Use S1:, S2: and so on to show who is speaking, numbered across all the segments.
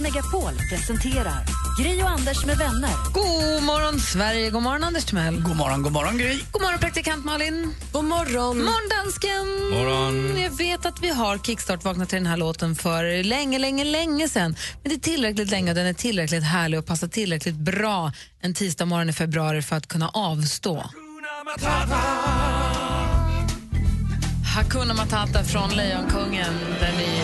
S1: Megapol presenterar Gri och Anders med vänner.
S2: God morgon, Sverige. God morgon, Anders Timell.
S3: God morgon, god morgon Gry.
S2: God morgon, praktikant Malin.
S4: God morgon.
S2: morgon, dansken.
S3: Morgon.
S2: Jag vet att vi har kickstart vaknat till den här låten för länge, länge, länge sen. Men det är tillräckligt länge och den är tillräckligt härlig och passar tillräckligt bra en tisdag morgon i februari för att kunna avstå. Hakuna Matata från Lejonkungen. Den är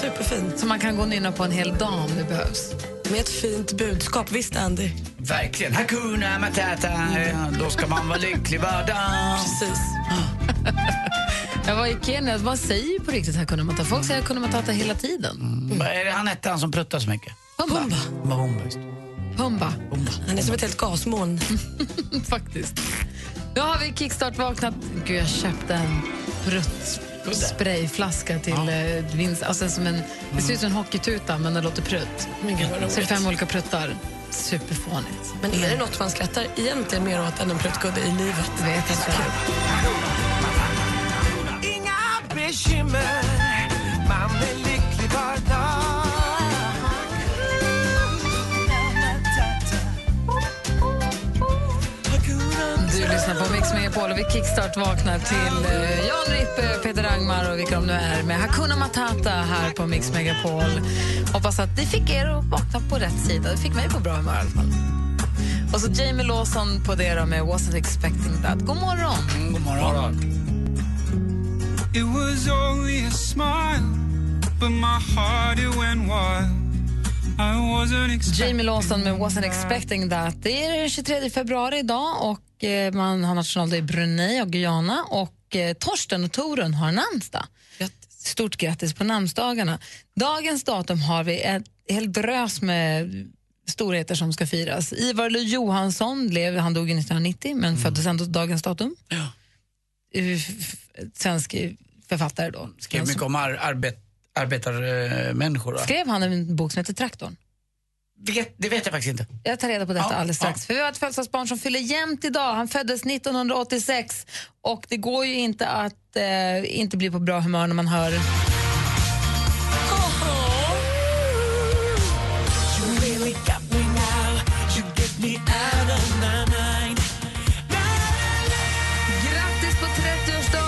S4: superfint.
S2: som man kan gå och nynna på en hel dag om det behövs.
S4: Med ett fint budskap. Visst, Andy?
S3: Verkligen. Hakuna Matata, ja, då ska man vara lycklig var dag.
S4: Precis.
S2: Jag var i Kenya, vad säger på riktigt Hakuna Matata? Folk säger Hakuna Matata hela tiden.
S3: Vad är det han hette, han som pruttar så mycket?
S2: Pumba.
S4: Pumba.
S2: Pumba,
S4: Han är som ett helt gasmoln.
S2: faktiskt. Nu har vi kickstart-vaknat. Gud, jag köpte en prutt sprayflaska till eh, vinst. Alltså som en, det ser ut som en hockeytuta, men den låter prutt.
S4: Men gud vad
S2: Så det är fem olika pruttar. Superfånigt.
S4: Men är det något man skrattar egentligen mer åt än en pruttgudde i livet?
S2: Jag vet inte.
S5: Inga bekymmer, man är lycklig var dag
S2: lyssnar på Mix Megapol och vi kickstart vaknar till eh, Jan Rippe, Peter Angmar och vilka de nu är med Hakuna Matata här på Mix Megapol. Hoppas att det fick er att vakna på rätt sida. Det fick mig på bra humör i alla fall. Och så Jamie Lawson på det då med Wasn't expecting that. God morgon!
S3: Mm, god morgon.
S5: It was only a smile, but my heart it went wild
S2: Jamie Lawson med Wasn't expecting that. Det är den 23 februari idag och eh, man har nationaldag i Brunei och Guyana och eh, Torsten och Torun har namnsdag. Stort grattis på namnsdagarna. Dagens datum har vi en hel drös med storheter som ska firas. Ivar Johansson, lev, han dog 1990 men föddes ändå dagens datum.
S3: Ja.
S2: Eh, Svensk författare då.
S3: Skrev mycket om ar arbet arbetarmänniskor.
S2: Skrev han en bok som heter Traktorn?
S3: Vet, det vet jag faktiskt inte.
S2: Jag tar reda på detta
S3: ja,
S2: alldeles strax.
S3: Ja.
S2: För vi har ett födelsedagsbarn som fyller jämnt idag. Han föddes 1986 och det går ju inte att eh, inte bli på bra humör när man hör Grattis på 30-årsdagen!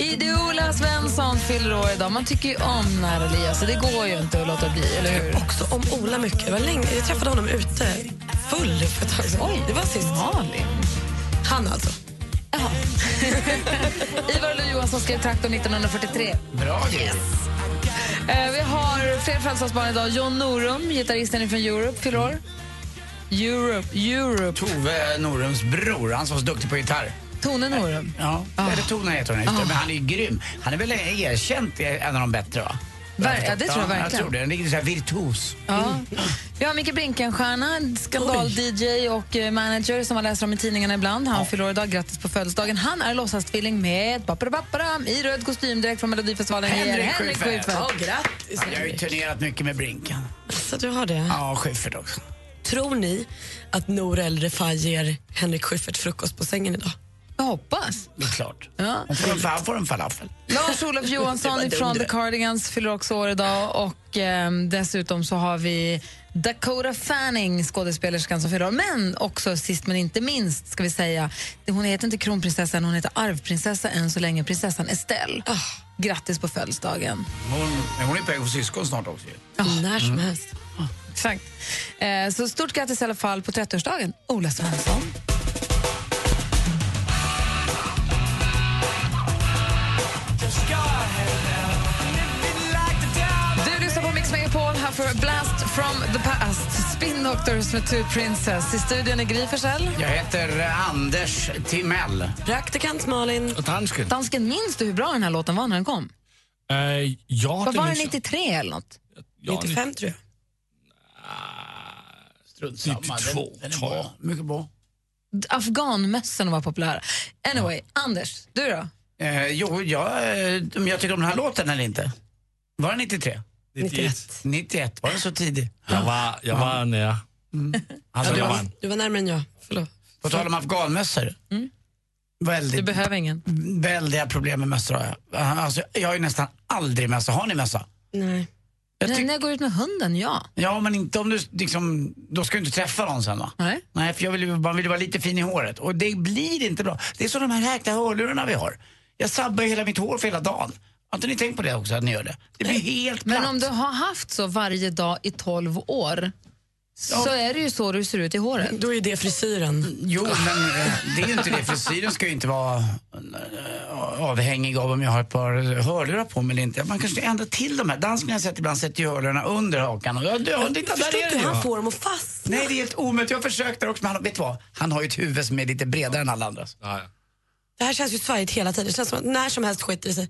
S2: Ide-Ola Svensson fyller år idag. Man tycker ju om när Elias, så det går ju inte att låta bli, eller hur?
S4: Också om Ola mycket. Det var länge. Jag träffade honom ute, full för ett tag sedan.
S2: Oj,
S4: det var sist.
S2: Malin.
S4: Han alltså.
S2: Jaha. Ivar Lo Johansson skrev Traktorn 1943.
S3: Bra Gry.
S2: Eh, vi har fler födelsedagsbarn idag. John Norum, gitarristen från Europe, fyller år. Europe, Europe.
S3: Tove Norums bror, han som var så duktig på gitarr.
S2: Tone Norum.
S3: Ja, eller Tone heter hon inte, men han är ju grym. Han är väl erkänt en av de bättre va?
S2: Ver- ja, det tror jag verkligen.
S3: Jag tror det. Han är så här virtuos.
S2: Ja. Vi har Micke Brinkenstierna, skandal-DJ och eh, manager som man läser om i tidningarna ibland. Han fyller år idag. Grattis på födelsedagen. Han är låtsastvilling med Paparapapparam i röd kostym direkt från Melodifestivalen.
S3: Henrik
S2: Henrik
S3: Schyffert.
S2: Schyffert.
S4: Ja, grattis.
S3: Jag har ju turnerat mycket med Brinken.
S4: Så du har det.
S3: Ja, Schyffert också.
S4: Tror ni att Nour El Refai ger Henrik Schyffert frukost på sängen idag?
S2: Jag hoppas.
S3: Det är klart.
S2: Ja.
S3: Hon får en, han får en falafel.
S2: Lars-Olof Johansson från The Cardigans fyller också år idag. Och eh, Dessutom så har vi Dakota Fanning, skådespelerskan som fyller år. Men också sist men inte minst ska vi säga, hon heter inte kronprinsessan, hon heter arvprinsessa än så länge, prinsessan Estelle. Grattis på födelsedagen.
S3: Hon, hon är på väg att få syskon snart också ju.
S4: När som helst.
S2: Exakt. Eh, så stort grattis i alla fall på 30-årsdagen, Ola Svensson. Här för Blast from the past. Spin Doctors med Two Princess. I studion är Gry Forssell.
S3: Jag heter eh, Anders Timell.
S4: Praktikant Malin.
S6: Och dansken.
S2: Dansken, minns du hur bra den här låten var när den kom?
S6: Uh, ja,
S2: Vad var det,
S6: minns jag.
S2: 93 eller något?
S6: Ja,
S4: 95 tror jag.
S3: Strunt samma. Den,
S7: 92,
S3: den är
S7: tror jag.
S3: bra. Mycket bra.
S2: Afghanmössorna var populära. Anyway, Anders, du då?
S3: Eh, jo, jag, eh, om jag tycker om den här låten eller inte. Var det 93?
S7: 91.
S3: 91, var det så tidigt?
S7: Jag var, jag var nära.
S3: Alltså,
S7: Ja,
S3: det
S7: det
S3: var,
S4: Du var närmare än jag. Förlåt.
S3: på tal om afghanmössor.
S2: Du
S3: Väldigt,
S2: behöver ingen.
S3: väldiga problem med mössor har jag. Alltså, jag har ju nästan aldrig mössa. Har ni mössa?
S4: Nej.
S3: Jag
S2: Nej, när jag går ut med hunden, ja.
S3: Ja, men inte om du liksom, då ska du inte träffa någon sen va?
S2: Nej.
S3: Nej, för jag vill, man vill ju vara lite fin i håret och det blir inte bra. Det är som de här räkna hörlurarna vi har. Jag sabbar hela mitt hår för hela dagen. Har inte ni tänkt på det också, att ni gör det? Det blir helt platt.
S2: Men om du har haft så varje dag i 12 år så är det ju så du ser ut i håret.
S4: Då är det frisyren.
S3: Jo, men eh, det är ju inte det. Frisyren ska ju inte vara eh, avhängig av om jag har ett par hörlurar på mig eller inte. Man kanske ändrar till de här. Danskarna har jag sett ibland sätter ju hörlurarna under hakan. Och jag, jag, titta,
S4: Jag
S3: där
S4: förstår
S3: är
S4: inte
S3: det ju.
S4: han får dem att fastna.
S3: Nej, det är helt omöjligt. Jag har försökt där också, men han, vet du vad? Han har ju ett huvud som är lite bredare än alla andras.
S7: Ja, ja.
S4: Det här känns ju svajigt hela tiden. Det känns som att när som helst skiter det sig.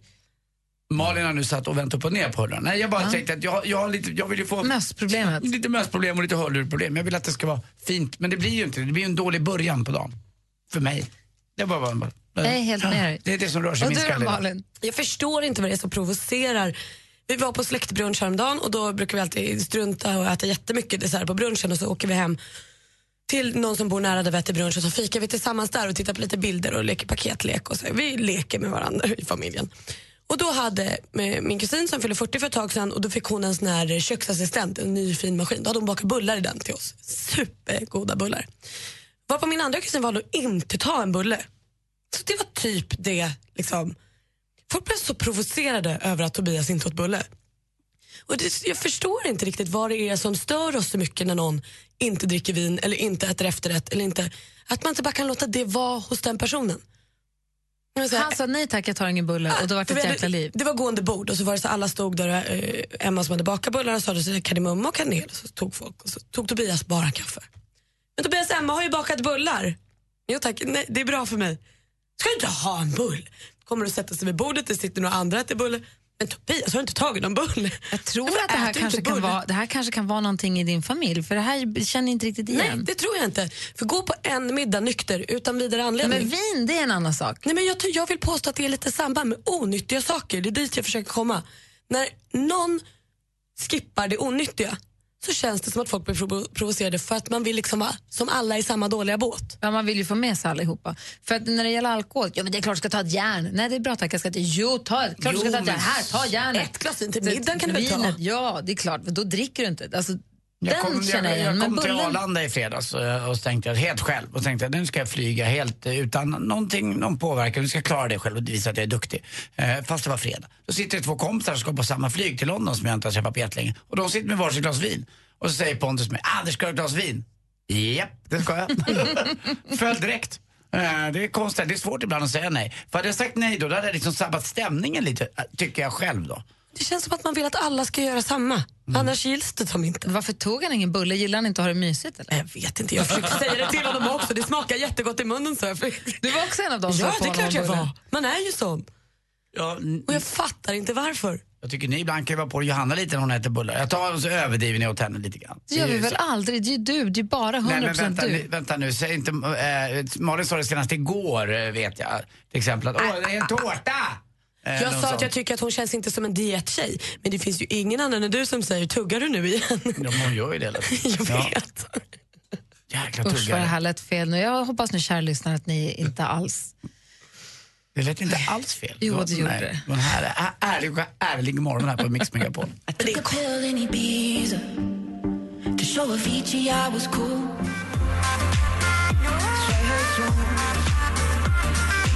S3: Malin har nu satt och vänt upp och ner på hörlurarna. Nej, jag bara tänkte att jag, jag, har lite, jag vill ju få
S2: Mössproblemet.
S3: lite mössproblem och lite hörlurproblem. Jag vill att det ska vara fint, men det blir ju inte det. Det blir ju en dålig början på dagen. För mig. Det var bara, bara,
S2: Jag är helt med dig.
S3: Det är det som rör sig i min skalle.
S4: Jag förstår inte vad det är som provocerar. Vi var på släktbrunch häromdagen och då brukar vi alltid strunta och äta jättemycket dessert på brunchen och så åker vi hem till någon som bor nära där vi äter brunch och så fikar vi tillsammans där och tittar på lite bilder och leker paketlek och så. Vi leker med varandra i familjen. Och då hade min kusin som fyllde 40 för ett tag sedan och då fick hon en sån här köksassistent, en ny fin maskin. Då hade hon bakat bullar i den till oss. Supergoda bullar. Varpå min andra kusin valde att inte ta en bulle. Så det var typ det liksom. Folk blev så provocerade över att Tobias inte åt bulle. Och det, jag förstår inte riktigt vad det är som stör oss så mycket när någon inte dricker vin eller inte äter efterrätt. Eller inte, att man inte bara kan låta det vara hos den personen.
S2: Han sa nej tack, jag tar ingen bulle och då var det ett jäkla liv.
S4: Det var gående bord och så var det så alla stod där och eh, Emma som hade bakat bullarna sa det kardemumma och kanel och så tog folk och så tog Tobias bara kaffe. Men Tobias Emma har ju bakat bullar. Jo tack, nej det är bra för mig. Ska du inte ha en bull? Kommer du sätta sig vid bordet, det sitter några andra och äter bulle. Men Tobias har inte tagit någon bulle.
S2: Jag tror att det här,
S4: du
S2: kanske kan vara, det här kanske kan vara någonting i din familj, för det här känner inte riktigt
S4: Nej,
S2: igen.
S4: det tror jag inte. För gå på en middag nykter utan vidare
S2: Nej,
S4: anledning.
S2: men vin, det är en annan sak.
S4: Nej, men jag, jag vill påstå att det är lite samband med onyttiga saker. Det är dit jag försöker komma. När någon skippar det onyttiga så känns det som att folk blir provo- provocerade för att man vill liksom vara som alla i samma dåliga båt.
S2: Ja, man vill ju få med sig allihopa. För att när det gäller alkohol, ja men det är klart du ska ta ett järn. Nej det är bra tack, jag ska inte. Jo, ta, klart du
S3: Jo,
S2: ska ta ett järn. Här, ta järnet.
S4: Ett glas vin till middagen kan du väl ta?
S2: Ja, det är klart, då dricker du inte. Alltså,
S3: Jag
S2: den
S3: kom,
S2: känner jag
S3: jag,
S2: igen.
S3: jag kom
S2: Men
S3: till
S2: bullen,
S3: Arlanda i fredags och, och tänkte jag helt själv och tänkte att nu ska jag flyga helt utan någonting, någon påverkan. Nu ska jag klara det själv och visa att jag är duktig. Eh, fast det var fredag. Då sitter det två kompisar som ska på samma flyg till London som jag inte har träffat på jättelänge. Och de sitter med varsitt glas vin. Och så säger Pontus till mig, Anders ska du ha ett glas vin? Japp, det ska jag. Föll direkt. Eh, Det är konstigt, det är svårt ibland att säga nej. För hade jag sagt nej då, då hade jag liksom sabbat stämningen lite, tycker jag själv då.
S4: Det känns som att man vill att alla ska göra samma. Annars gills det som inte.
S2: Varför tog han ingen bulle? Gillar han inte att ha det mysigt? Eller?
S4: Jag vet inte, jag försökte säga det till honom också. Det smakar jättegott i munnen. Så jag.
S2: Du var också en av dem som
S4: Ja, det är klart jag var. Man är ju sån.
S3: Ja,
S4: Och jag fattar inte varför.
S3: jag tycker ni ibland kan vara på Johanna lite när hon äter bullar. Jag tar och så överdriver ni åt henne lite grann.
S2: Det gör vi
S3: Så-
S2: väl aldrig? Det är ju du, det är bara 100%
S3: Nej men vänta,
S2: du.
S3: nu, vänta nu, säg inte, äh, Malin sa det senast igår eh, vet jag, till exempel att åh det är en tårta! Eh,
S4: Jag sa att
S3: sån.
S4: jag tycker att hon känns inte som en diettjej. Men det finns ju ingen annan än du som säger tuggar du nu igen?
S3: Ja, men hon gör ju det
S4: jag
S3: Ja,
S4: vet.
S3: jäkla
S2: Usch vad det
S3: tuggare.
S2: här lät fel nu. Jag hoppas nu kära lyssnare att ni inte alls...
S3: Det lät inte alls fel.
S2: Jo, det gjorde
S3: nej,
S2: det.
S3: var en här, ä- ärlig, ärlig morgon här på Mix Megapol.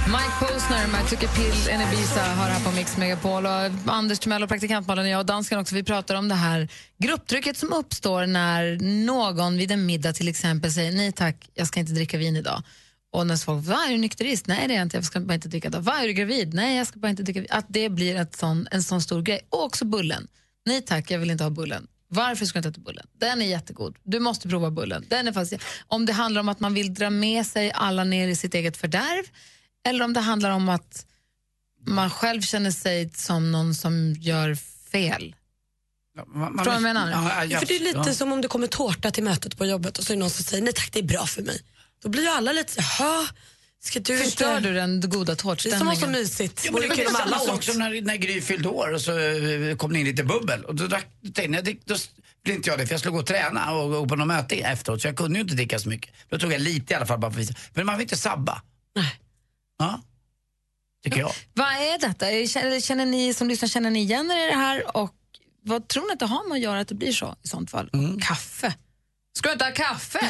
S2: Mike Posner med Took a pill in Ibiza har här på Mix Megapol. Och Anders Timell och praktikantmalen och jag och dansken också, vi pratar om det här grupptrycket som uppstår när någon vid en middag till exempel säger nej tack, jag ska inte dricka vin idag. Och när folk va, är du nykterist? Nej det är jag inte, jag ska bara inte dricka idag. Va, är du gravid? Nej, jag ska bara inte dricka vin. Att det blir ett sån, en sån stor grej. Och också bullen. Nej tack, jag vill inte ha bullen. Varför ska du inte äta bullen? Den är jättegod. Du måste prova bullen. Den är fast... om det handlar om att man vill dra med sig alla ner i sitt eget fördärv eller om det handlar om att man själv känner sig som någon som gör fel.
S3: Man,
S2: Förstår du vad jag menar?
S3: Ja, ja,
S4: För det är lite
S3: ja.
S4: som om det kommer tårta till mötet på jobbet och så är det någon som säger nej tack det är bra för mig. Då blir ju alla lite så jaha, ska du
S2: Förstör
S4: inte...
S2: du den goda
S4: Det är som var så
S2: tårtstämningen?
S4: mysigt.
S3: Ja, men det var
S4: kul
S3: samma sak som när, när Gry fyllde år och så eh, kom det in lite bubbel. Och då, drack, då tänkte det- då blev inte jag det för jag skulle gå och träna och gå på något möte efteråt så jag kunde ju inte dricka så mycket. Då tog jag lite i alla fall bara för att visa. Men man vill inte sabba.
S4: Nej.
S3: Ja, tycker jag.
S2: Vad är detta? Känner, känner ni som lyssnar, känner ni igen er i det här? Och vad tror ni att det har med att göra att det blir så i sånt fall? Kaffe? Ska du inte ha kaffe?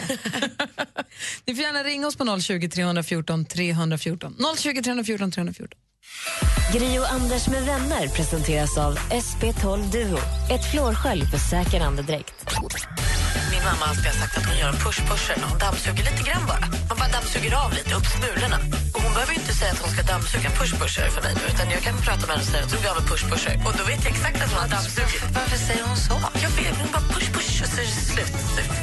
S2: ni får gärna ringa oss på 020 314 314. 020 314 314.
S1: Gri och Anders med vänner presenteras av SP12 Duo. Ett flårskölj för säker andedräkt.
S8: Min mamma har sagt att hon gör en push-pusher när hon dammsuger lite grann bara. Man bara dammsuger av lite, upp smulorna. Hon behöver inte säga att hon ska dammsuga push-pusher för mig nu, utan jag kan prata med henne och säga att hon av en push-pusher. Och då vet jag exakt att hon har dammsugit. Varför säger hon så? Jag vet, hon bara push-push och så är det slut.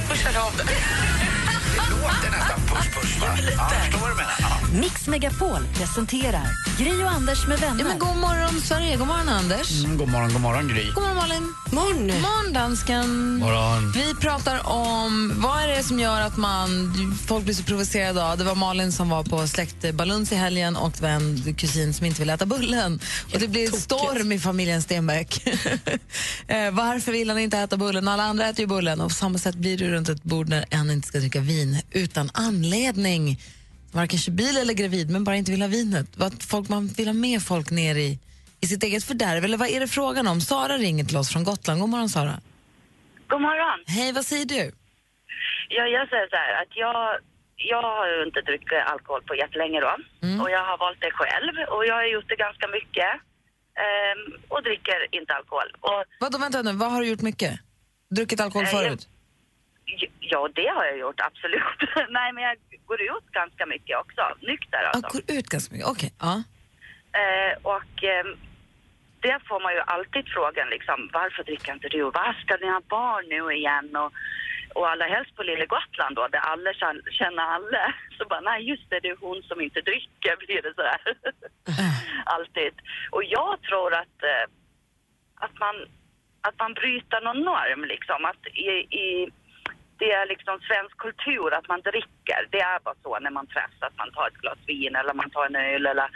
S8: Pushar av det.
S3: Det låter nästan push-push va? Ja, förstår vad du menar. Ja.
S1: Mix Megapol presenterar Gri och Anders med
S2: Ja,
S1: vänner.
S2: men god morgon, Sverige. God morgon, Anders.
S3: Mm, god morgon, god morgon Gry.
S2: God morgon, Malin.
S4: Morgon.
S2: Morgon, dansken.
S7: Morgon.
S2: Vi pratar om vad är det som gör att man, folk blir så provocerade av. Det var Malin som var på släktbaluns i helgen och det var en kusin som inte ville äta bullen. Och det blir storm i familjen Stenbeck. eh, varför vill han inte äta bullen? Alla andra äter ju bullen. Och på samma sätt blir det runt ett bord när en inte ska dricka vin utan anledning. Varken bil eller gravid, men bara inte vill ha vinet. Vad folk, man vill ha med folk ner i, i sitt eget fördärv. Eller vad är det frågan om? Sara ringer till oss från Gotland. God morgon, Sara.
S9: God morgon.
S2: Hej, vad säger du?
S9: Ja, jag säger så här att jag, jag har ju inte druckit alkohol på jättelänge då. Och jag har valt det själv och jag har gjort det ganska mycket. ehm, och dricker inte alkohol. Och
S2: Vadå, vänta nu, vad har du gjort mycket? Druckit alkohol
S9: Eh,
S2: förut?
S9: j- ja, det har jag gjort absolut. Nej, men jag går ut ganska mycket också. Nykter alltså.
S2: går ut ganska mycket, okej. Ja.
S9: Eh, och ehm, det får man ju alltid frågan liksom, varför dricker inte du? Vad ska ni ha barn nu igen? Och, och allra helst på lilla Gotland då, där alla känn- känner alla. Så bara, nej just det, det är hon som inte dricker, blir det sådär. alltid. Och jag tror att, eh, att, man, att man bryter någon norm liksom. Att i, i, det är liksom svensk kultur att man dricker. Det är bara så när man träffas, att man tar ett glas vin eller man tar en öl eller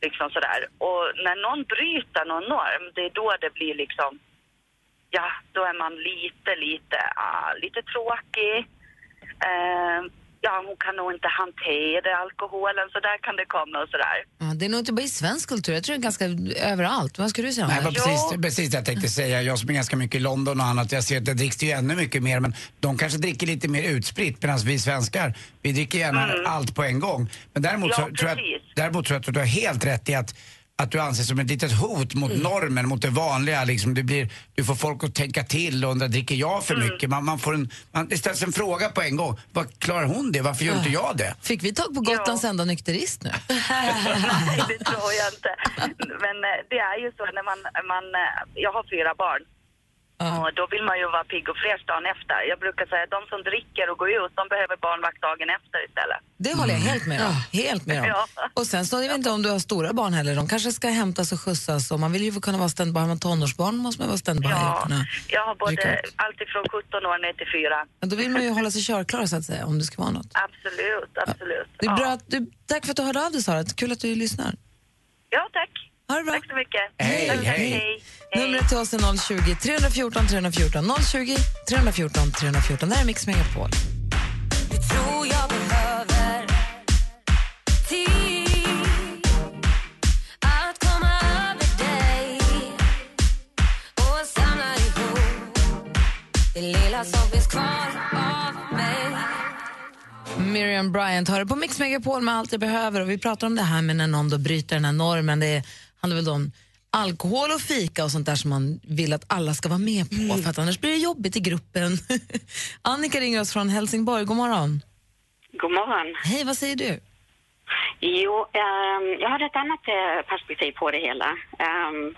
S9: liksom sådär. Och när någon bryter någon norm, det är då det blir liksom, ja, då är man lite, lite, ah, lite tråkig. Eh, ja, hon kan nog inte hantera alkoholen, så där kan det komma och sådär.
S2: Ja, det är nog inte bara i svensk kultur, jag tror det är ganska överallt. Vad ska du säga?
S3: Nej, det var precis, precis det jag tänkte säga. Jag som är ganska mycket i London och annat, jag ser att det dricks ju ännu mycket mer men de kanske dricker lite mer utspritt medan vi svenskar, vi dricker gärna allt på en gång. Men däremot,
S9: Ja,
S3: så, tror jag, däremot tror jag att du har helt rätt i att att du anses som ett litet hot mot normen, mot det vanliga. Liksom. Du, blir, du får folk att tänka till och undra, dricker jag för mycket? Man, man får en, man, det ställs en fråga på en gång. Vad klarar hon det? Varför gör inte jag det?
S2: Fick vi tag på Gotlands enda nykterist nu?
S9: Nej, det tror jag inte. Men eh, det är ju så när man, man eh, jag har fyra barn. Och då vill man ju vara pigg och fräsch dagen efter. Jag brukar säga att de som dricker och går ut, de behöver barnvakt dagen efter istället.
S2: Det håller jag helt med om. Helt med om.
S9: Ja.
S2: Och sen så, jag vet inte om du har stora barn heller, de kanske ska hämtas och skjutsas och man vill ju kunna vara standby. Har man tonårsbarn måste man vara standby.
S9: Ja, jag har både
S2: ut.
S9: allt ifrån 17 år ner till 4.
S2: Men då vill man ju hålla sig körklar så att säga, om det ska vara något.
S9: Absolut, absolut.
S2: Det är
S9: ja.
S2: bra att du, tack för att du hörde av dig Sara, kul att du lyssnar.
S9: Ja, tack.
S2: Ha det bra.
S9: Tack så mycket.
S3: Hej, hej.
S9: hej.
S2: Numret till oss är 020 314 314. 020 314 314. Det här är Mix Megapol.
S8: tror jag behöver tid att komma över dig och samla ihop det lilla som finns kvar av mig
S2: Miriam Bryant har det på Mix Megapol med allt jag behöver och vi pratar om det här med när någon då bryter den här normen. Det handlar väl då om alkohol och fika och sånt där som man vill att alla ska vara med på för att annars blir det jobbigt i gruppen. Annika ringer oss från Helsingborg. God morgon.
S10: God morgon.
S2: Hej, vad säger du?
S10: Jo, ehm, jag har ett annat eh, perspektiv på det hela. Ehm,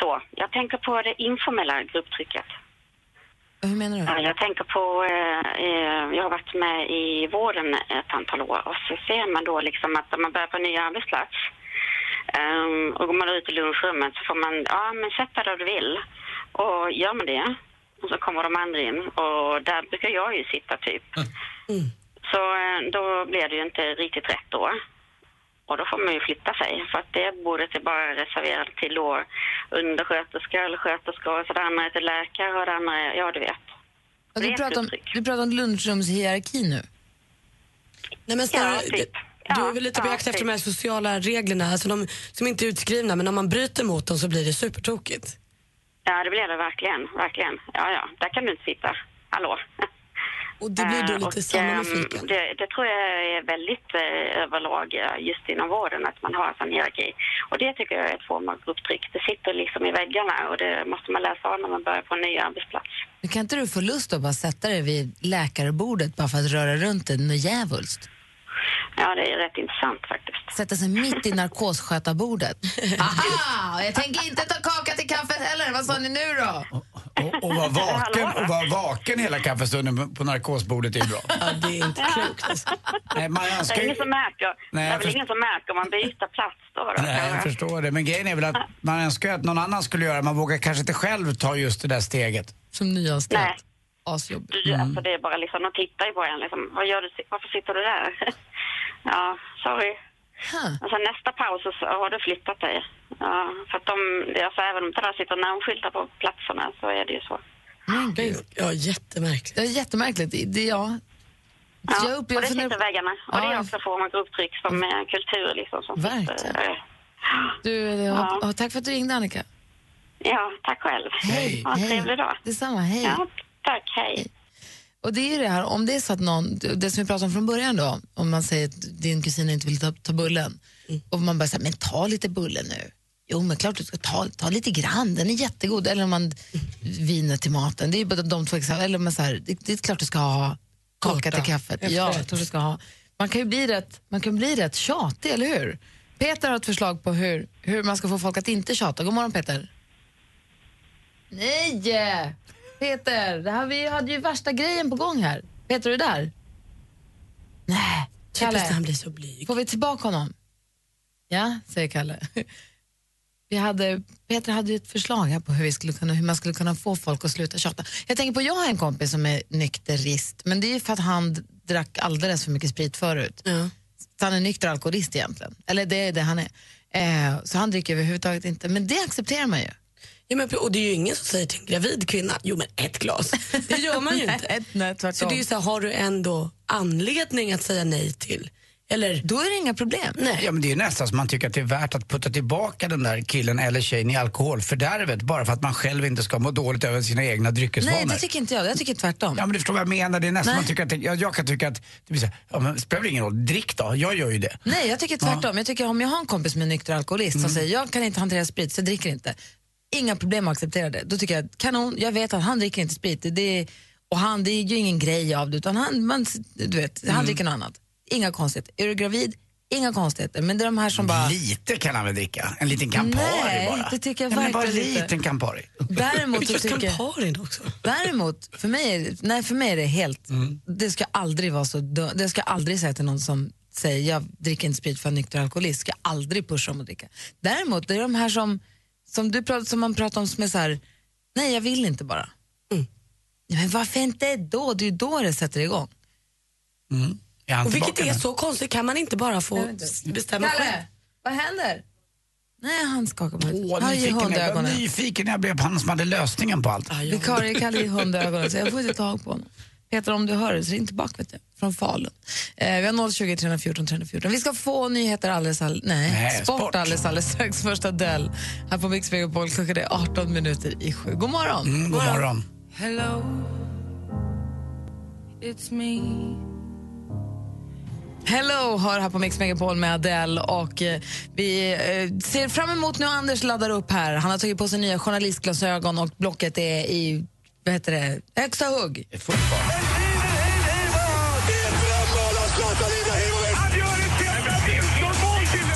S10: så, jag tänker på det informella grupptrycket.
S2: Hur menar du?
S10: Ja, Jag tänker på, eh, eh, jag har varit med i vården ett antal år och så ser man då liksom att om man börjar på en ny arbetsplats ehm, och går man ut i lunchrummet så får man, ja men sätt dig där du vill. Och gör man det, och så kommer de andra in och där brukar jag ju sitta typ. Så eh, då blir det ju inte riktigt rätt då. Och då får man ju flytta sig för att det bordet är bara reserverat till då undersköterska eller sköterska och så det andra är till läkare och det andra är, ja du vet.
S2: Du, pratar om, du pratar om lunchrumshierarki nu.
S4: Nej, men snarare,
S10: Ja, typ.
S4: Du
S10: Ja,
S4: är väl lite på
S10: ja,
S4: jakt efter de här sociala reglerna, alltså de som inte är utskrivna, men om man bryter mot dem så blir det supertokigt.
S10: Ja, det blir det verkligen, verkligen. Ja, ja, där kan du inte sitta. Hallå.
S4: Och det blir då
S10: Eh,
S4: lite
S10: och,
S4: samma med
S10: ehm,
S4: fikan.
S10: Det, det tror jag är väldigt eh, överlag just inom vården att man har en sån hierarki. Och det tycker jag är ett form av grupptryck. Det sitter liksom i väggarna och det måste man läsa av när man börjar på en ny arbetsplats.
S2: Men kan inte du få lust att bara sätta dig vid läkarbordet bara för att röra runt det något djävulskt?
S10: Ja, det är rätt intressant faktiskt.
S2: Sätta sig mitt i narkosskötarbordet. Aha! Jag tänker inte ta kaka till kaffet heller. Vad sa ni nu då?
S3: Och, och vara vaken, och vara vaken hela kaffestunden på narkosbordet är bra.
S4: Ja, det är inte klokt. Alltså.
S3: Nej, man
S10: Det är ingen som märker.
S3: Nej,
S10: det är väl
S3: först-
S10: ingen som märker om man byter plats då. då
S3: Nej, jag förstår det. Men grejen är väl att man önskar ju att någon annan skulle göra. Man vågar kanske inte själv ta just det där steget.
S2: Som nyanställd.
S10: Nej.
S2: Asjobbigt.
S10: Du, alltså, det är bara liksom, de tittar ju på en liksom, vad gör du, varför sitter du där? ja, sorry.
S2: Huh.
S10: Alltså nästa paus så har du flyttat dig. Ja, för att de, alltså, även om det där sitter namnskyltar på platserna så är det ju så.
S2: Men gud.
S4: Ja, jättemärkligt.
S2: Det är jättemärkligt. Det, ja.
S10: Ja,
S2: Jag
S10: och
S2: upplever
S10: det sitter i väggarna. Och det
S2: Ja.
S10: är också en form av grupptryck som är kultur liksom. Som
S2: Verkligen.
S10: Sitter, eh,
S2: Du, ja. ja, tack för att du ringde, Annika.
S10: ja, tack själv.
S2: Hej.
S10: Ha en
S2: hej.
S10: trevlig dag.
S2: Detsamma. Hej.
S10: Ja, tack, hej.
S2: Och det är det här, om det är så att någon, det som vi pratade om från början då, om man säger att din kusin inte vill ta, ta bullen och man bara säger, men ta lite bulle nu. Jo, men klart du ska ta, ta lite grann, den är jättegod. Eller om man vinet till maten, det är ju bara de två exempel. Eller om man så här, det, det är klart du ska ha kaka till kaffet. Ja, tror du ska ha. Man kan ju bli rätt, man kan bli rätt tjatig, eller hur? Peter har ett förslag på hur, hur man ska få folk att inte tjata. God morgon Peter. Nej! Peter, det här, vi hade ju värsta grejen på gång här. Peter, är du där? Nej.
S4: När han
S2: Kalle,
S4: blir så blyg.
S2: får vi tillbaka honom? Ja, säger Kalle. Vi hade, Peter hade ett förslag här på hur, vi skulle kunna, hur man skulle kunna få folk att sluta tjata. Jag tänker på, jag har en kompis som är nykterist, men det är ju för att han drack alldeles för mycket sprit förut.
S4: Ja.
S2: Så han är nykter alkoholist egentligen. Eller det är det han är. Eh, så han dricker överhuvudtaget inte. Men det accepterar man ju.
S4: Ja, men, och det är ju ingen som säger till en gravid kvinna, jo men ett glas. Det gör man ju inte.
S2: Ett, nej,
S4: Så
S2: tvärtom.
S4: det är ju så här, har du ändå anledning att säga nej till? Eller,
S2: Då är det inga problem.
S4: nej.
S3: Ja, men det är ju nästan som man tycker att det är värt att putta tillbaka den där killen eller tjejen i alkoholfördärvet bara för att man själv inte ska må dåligt över sina egna dryckesvanor.
S2: Nej, det tycker inte jag. Jag tycker tvärtom.
S3: Ja men du förstår vad jag menar, det är nästan
S2: Nej.
S3: man tycker att, det- jag, jag kan tycka att det blir så här, ja men spelar ingen roll, drick då, jag gör ju det.
S2: Nej, jag tycker tvärtom. Jag tycker om jag har en kompis med nykter alkoholist som säger jag kan inte hantera sprit så jag dricker inte. Inga problem att acceptera det. Då tycker jag kanon, jag vet att han dricker inte sprit. Det, är- och han, det är ju ingen grej av det utan han, man, du vet, han dricker något annat. Inga konstigheter. Är du gravid? Inga konstigheter. Men det är de här som bara...
S3: Lite kan han väl dricka, en liten Campari
S2: Nej,
S3: bara.
S2: det tycker jag verkligen inte.
S3: liten Campari.
S2: Däremot så tycker
S4: Camparin också.
S2: Däremot, för mig, nej, för mig är det helt... Det ska aldrig vara så Det ska aldrig säga till någon som säger jag dricker inte sprit för jag är nykter alkoholist. Ska aldrig pusha om att dricka. Däremot, det är de här som, som, du pratar, som man pratar om som är så här, nej jag vill inte bara. Ja, Men varför inte då? Det är ju då det sätter igång.
S3: Han
S4: Och vilket är
S3: nu?
S4: så konstigt, kan man inte bara få bestämma själv?
S2: Kalle, vad händer? Nej, han skakar på huvudet.
S3: Åh, nyfiken, jag,
S2: hundögonen.
S3: nyfiken jag blev på han som hade lösningen på allt.
S2: Vikarie Kalle ger hundögonen så jag får inte tag på honom. Peter, om du hör det så ring tillbaka vet du, från Falun. Eh, vi har 020 314 314. Vi ska få nyheter alldeles, all, nej,
S3: Nej,
S2: sport,
S3: sport.
S2: alldeles, alldeles strax. Först Adele här på Mix Megapol. Klockan är 18 minuter i sju. God morgon!
S3: Mm, god morgon.
S5: Hello, it's me.
S2: Hello hör här på Mix Megapol med Adele och eh, vi eh, ser fram emot nu Anders laddar upp här. Han har tagit på sig nya journalistglasögon och blocket är i vad heter det, högsta hugg.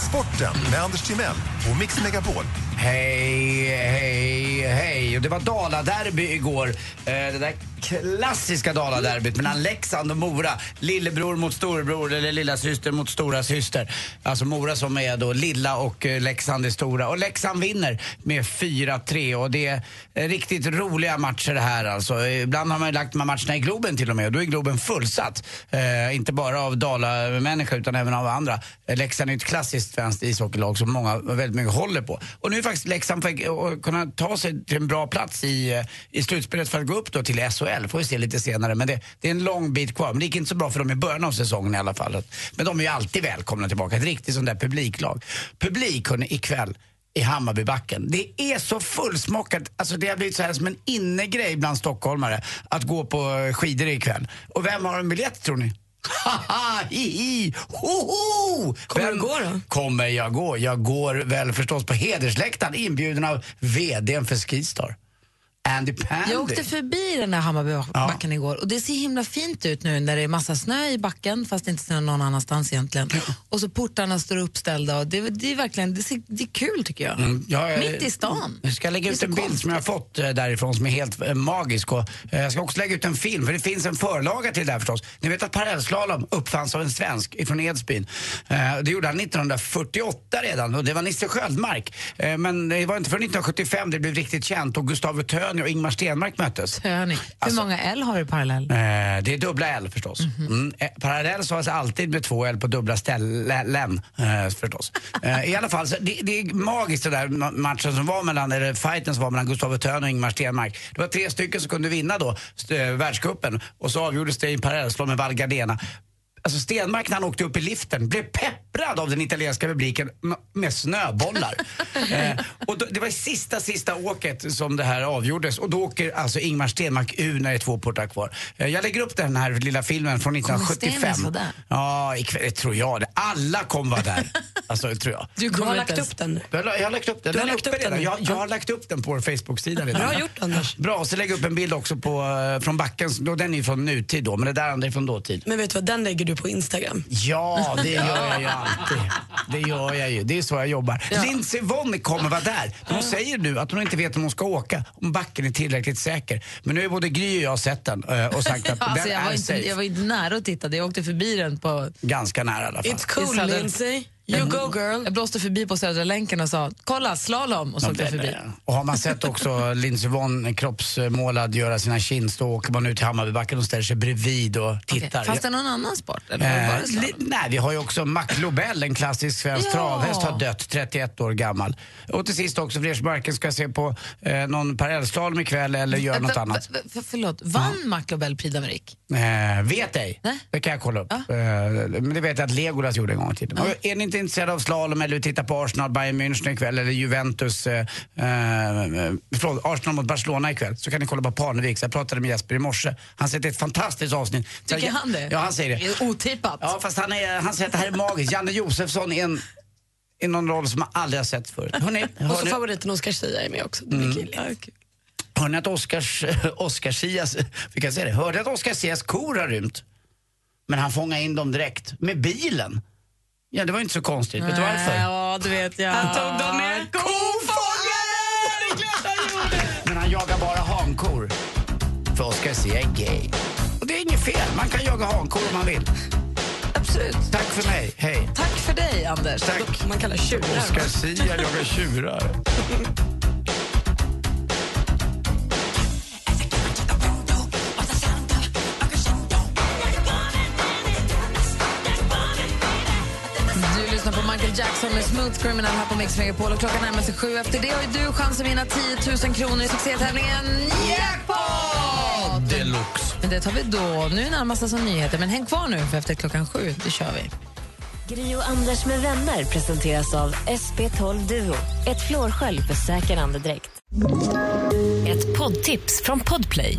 S11: Sporten med Anders Timell och Mix Megapol.
S3: Hej, hej, hej. Och det var Daladerby igår. Eh, det där klassiska Daladerbyt mellan Leksand och Mora. Lillebror mot storebror eller lilla syster mot stora syster. Alltså Mora som är då lilla och eh, Leksand är stora. Och Leksand vinner med 4-3 och det är riktigt roliga matcher det här alltså. Ibland har man ju lagt de här matcherna i Globen till och med och då är Globen fullsatt. Eh, inte bara av Dala-människor utan även av andra. Leksand är ett klassiskt svenskt ishockeylag som många väldigt mycket håller på. Och nu är faktiskt Leksand för att eh, kunna ta sig till en bra plats i, eh, i slutspelet för att gå upp då till SHL. Får vi se lite senare. Men det, det är en lång bit kvar. Men det gick inte så bra för dem i början av säsongen i alla fall. Men de är ju alltid välkomna tillbaka. Ett riktigt sånt där publiklag. Publik hörni, ikväll i Hammarbybacken. Det är så fullsmockat. Alltså det har blivit så här som en innegrej bland stockholmare att gå på eh, skidor ikväll. Och vem har en biljett tror ni? Haha, hihi, hoho!
S4: Kommer
S3: Vem
S4: du gå då?
S3: Kommer jag gå? Jag går väl förstås på hedersläktaren inbjuden av VDn för Skistar. Andy Pandy.
S2: Jag åkte förbi den där Hammarbybacken igår och det ser himla fint ut nu när det är massa snö i backen fast det inte snö någon annanstans egentligen. Och så portarna står uppställda och det, det är verkligen det, ser, det är kul tycker jag.
S3: Mm, jag är-
S2: Mitt i stan.
S3: Jag ska lägga ut en bild som jag har fått eh, därifrån som är helt eh, magisk. Och, eh, jag ska också lägga ut en film, för det finns en förlaga till det här förstås. Ni vet att parallellslalom uppfanns av en svensk från Edsbyn. Eh, det gjorde han 1948 redan och det var Nisse Sköldmark. Eh, men det var inte förrän 1975 det blev riktigt känt och Gustav Töni och Ingmar Stenmark möttes.
S2: Hör ni? Hur
S3: Alltså-
S2: många L har du parallell?
S3: Eh, det är dubbla L förstås.
S2: Mhm.
S3: Mm. Eh, parallell stavas alltid med två L på dubbla ställen eh, förstås. Eh, I alla fall, så det, det är magiskt det där ma- matchen som var mellan, eller fighten som var mellan Gustav Thön och Ingmar Stenmark. Det var tre stycken som kunde vinna då eh, världscupen och så avgjordes det i en parallellslag med Val Gardena. Alltså Stenmark när han åkte upp i liften blev pepprad av den italienska publiken med snöbollar. eh, och då, det var sista, sista åket som det här avgjordes och då åker alltså Ingmar Stenmark ur när det är två portar kvar. Eh, jag lägger upp den här lilla filmen från
S2: Kommer
S3: 1975.
S2: Sten vara där?
S3: Ja, ikväll, det tror jag det. Alla kommer vara där. Alltså, det tror jag.
S2: Du
S4: Du har
S2: kommer
S4: lagt upp den.
S3: Jag har, jag har lagt upp den.
S4: Du har lagt upp den?
S3: Jag, jag har lagt upp den på vår Facebook-sida redan.
S4: Bra gjort Anders.
S3: Bra, så lägger jag upp en bild också på, eh, från backen. Den är från nutid då, men det där andra är från dåtid.
S4: Men vet du vad, den lägger du på Instagram.
S3: Ja, det gör jag ju alltid. Det gör jag ju. Det är så jag jobbar. Lindsey Vonn kommer vara där. Hon säger nu att hon inte vet om hon ska åka, om backen är tillräckligt säker. Men nu är både Gry och jag sett den eh, och sagt att
S2: Alltså,
S3: den
S2: jag, var
S3: är
S2: inte,
S3: safe.
S2: jag var inte nära och tittade, jag åkte förbi den på...
S3: Ganska nära i alla fall.
S4: It's cool Lindsay. You go girl.
S2: Jag blåste förbi på Södra länken och sa kolla slalom och så
S3: Ja,
S2: åkte jag
S3: det-
S2: förbi.
S3: det- Och har man sett också Lindsey Vonn kroppsmålad göra sina chins, då åker man ut till Hammarbybacken och ställer sig bredvid och tittar.
S2: Fanns det någon annan sport? Eller
S3: Eh, li- nej, vi har ju också Mac Lobel, en klassisk svensk
S2: Ja.
S3: travhäst, har dött, 31 år gammal. Och till sist också, för er som varken ska se på eh, någon parallellslalom ikväll eller göra något annat.
S2: förlåt, vann Maclobel Prix d'Amérique?
S3: Eh, vet ej. Det kan jag kolla upp. Eh, men det vet jag att Legolas gjorde en gång i tiden. Är ni inte intresserade av slalom eller vill titta på Arsenal, Bayern München ikväll eller Juventus, eh, eh, förlåt, Arsenal mot Barcelona ikväll så kan ni kolla på Parneviks. Jag pratade med Jesper i morse. Han säger att det är ett fantastiskt avsnitt.
S2: Tycker han det?
S3: Ja, han säger det.
S2: Det är otippat.
S3: Ja, fast han, är, han säger att det här är magiskt. Janne Josefsson är en i någon roll som man aldrig har sett förut. Hörrni,
S4: Och så favoriten Oscar Zia är med också. Det blir
S3: Mm.
S4: killigt.
S3: hörni att Oscars, Oscar Sias, vi kan säga det, hörde att Oscar Sias kor har rymt? Men han fångade in dem direkt, med bilen. Ja, det var inte så konstigt. Vet du varför?
S2: Ja, det vet jag.
S4: Han tog dem med
S3: Kofångare! Det är klart han gjorde! Men han jagar bara hankor. För Oscar Sia är gay. Och det är inget fel, man kan jaga hankor om man vill.
S2: Absolut.
S3: Tack för mig, hej.
S2: Tack för dig, Anders.
S3: Tack.
S4: Man kallar tjurar.
S3: Oscar Sia jagar tjurar.
S2: Michael Jackson med Smooth Criminal här på Mix Megapol och klockan närmar sig sju. Efter det har ju du chans att vinna 10 000 kronor i succétävlingen Jackpot!
S3: Deluxe.
S2: Men det tar vi då. Nu närmast det som nyheter, men häng kvar nu för efter klockan sju, då kör vi.
S1: Gri och Anders med vänner presenteras av SP12 Duo. Ett flårskölj för säker andedräkt. Ett poddtips från Podplay.